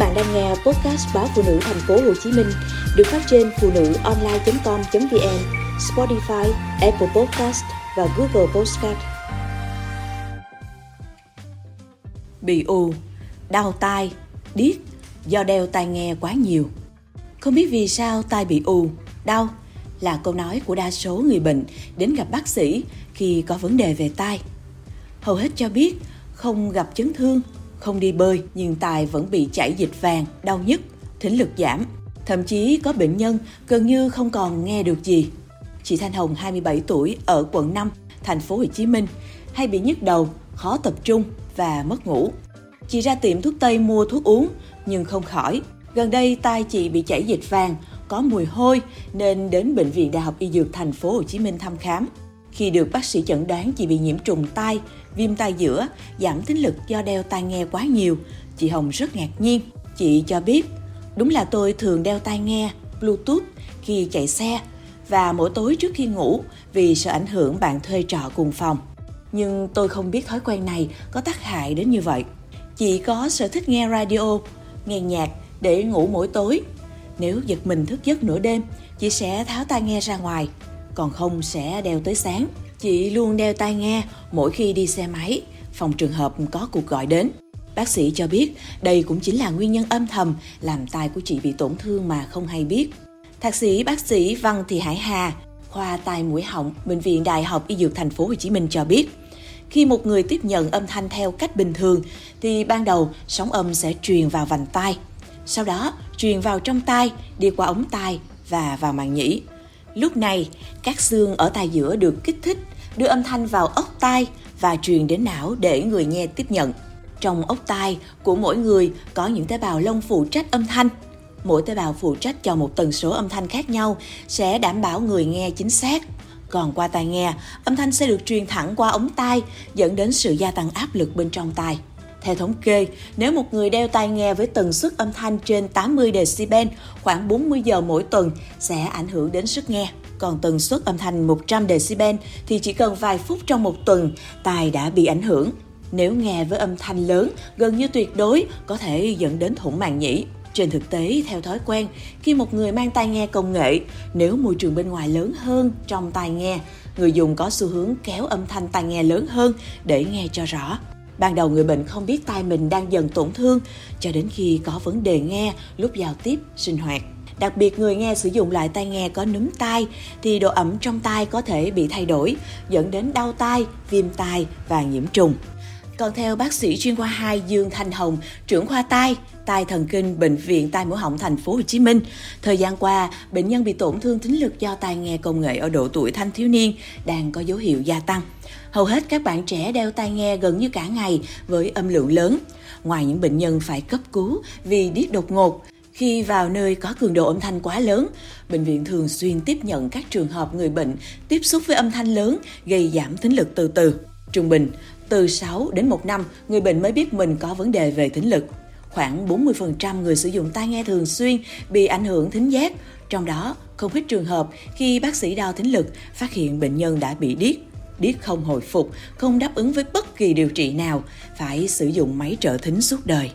bạn đang nghe podcast báo phụ nữ thành phố Hồ Chí Minh được phát trên phụ nữ online.com.vn, Spotify, Apple Podcast và Google Podcast. Bị ù, đau tai, điếc do đeo tai nghe quá nhiều. Không biết vì sao tai bị ù, đau là câu nói của đa số người bệnh đến gặp bác sĩ khi có vấn đề về tai. Hầu hết cho biết không gặp chấn thương không đi bơi nhưng Tài vẫn bị chảy dịch vàng, đau nhức, thính lực giảm. Thậm chí có bệnh nhân gần như không còn nghe được gì. Chị Thanh Hồng 27 tuổi ở quận 5, thành phố Hồ Chí Minh hay bị nhức đầu, khó tập trung và mất ngủ. Chị ra tiệm thuốc Tây mua thuốc uống nhưng không khỏi. Gần đây tai chị bị chảy dịch vàng, có mùi hôi nên đến bệnh viện Đại học Y Dược thành phố Hồ Chí Minh thăm khám. Khi được bác sĩ chẩn đoán chị bị nhiễm trùng tai, viêm tai giữa, giảm thính lực do đeo tai nghe quá nhiều, chị Hồng rất ngạc nhiên. Chị cho biết, đúng là tôi thường đeo tai nghe Bluetooth khi chạy xe và mỗi tối trước khi ngủ vì sợ ảnh hưởng bạn thuê trọ cùng phòng. Nhưng tôi không biết thói quen này có tác hại đến như vậy. Chị có sở thích nghe radio, nghe nhạc để ngủ mỗi tối. Nếu giật mình thức giấc nửa đêm, chị sẽ tháo tai nghe ra ngoài còn không sẽ đeo tới sáng. Chị luôn đeo tai nghe mỗi khi đi xe máy, phòng trường hợp có cuộc gọi đến. Bác sĩ cho biết đây cũng chính là nguyên nhân âm thầm làm tai của chị bị tổn thương mà không hay biết. Thạc sĩ bác sĩ Văn Thị Hải Hà, khoa tai mũi họng, bệnh viện Đại học Y Dược thành phố Hồ Chí Minh cho biết, khi một người tiếp nhận âm thanh theo cách bình thường thì ban đầu sóng âm sẽ truyền vào vành tai, sau đó truyền vào trong tai, đi qua ống tai và vào màng nhĩ. Lúc này, các xương ở tai giữa được kích thích, đưa âm thanh vào ốc tai và truyền đến não để người nghe tiếp nhận. Trong ốc tai của mỗi người có những tế bào lông phụ trách âm thanh. Mỗi tế bào phụ trách cho một tần số âm thanh khác nhau sẽ đảm bảo người nghe chính xác. Còn qua tai nghe, âm thanh sẽ được truyền thẳng qua ống tai, dẫn đến sự gia tăng áp lực bên trong tai. Theo thống kê, nếu một người đeo tai nghe với tần suất âm thanh trên 80 decibel khoảng 40 giờ mỗi tuần sẽ ảnh hưởng đến sức nghe. Còn tần suất âm thanh 100 decibel thì chỉ cần vài phút trong một tuần, tai đã bị ảnh hưởng. Nếu nghe với âm thanh lớn, gần như tuyệt đối có thể dẫn đến thủng màng nhĩ. Trên thực tế, theo thói quen, khi một người mang tai nghe công nghệ, nếu môi trường bên ngoài lớn hơn trong tai nghe, người dùng có xu hướng kéo âm thanh tai nghe lớn hơn để nghe cho rõ. Ban đầu người bệnh không biết tai mình đang dần tổn thương cho đến khi có vấn đề nghe lúc giao tiếp, sinh hoạt. Đặc biệt người nghe sử dụng lại tai nghe có núm tai thì độ ẩm trong tai có thể bị thay đổi, dẫn đến đau tai, viêm tai và nhiễm trùng. Còn theo bác sĩ chuyên khoa 2 Dương Thanh Hồng, trưởng khoa tai, tai thần kinh bệnh viện tai mũi họng thành phố Hồ Chí Minh, thời gian qua, bệnh nhân bị tổn thương thính lực do tai nghe công nghệ ở độ tuổi thanh thiếu niên đang có dấu hiệu gia tăng. Hầu hết các bạn trẻ đeo tai nghe gần như cả ngày với âm lượng lớn. Ngoài những bệnh nhân phải cấp cứu vì điếc đột ngột, khi vào nơi có cường độ âm thanh quá lớn, bệnh viện thường xuyên tiếp nhận các trường hợp người bệnh tiếp xúc với âm thanh lớn gây giảm thính lực từ từ. Trung bình, từ 6 đến 1 năm, người bệnh mới biết mình có vấn đề về thính lực. Khoảng 40% người sử dụng tai nghe thường xuyên bị ảnh hưởng thính giác, trong đó không ít trường hợp khi bác sĩ đo thính lực phát hiện bệnh nhân đã bị điếc điếc không hồi phục, không đáp ứng với bất kỳ điều trị nào, phải sử dụng máy trợ thính suốt đời.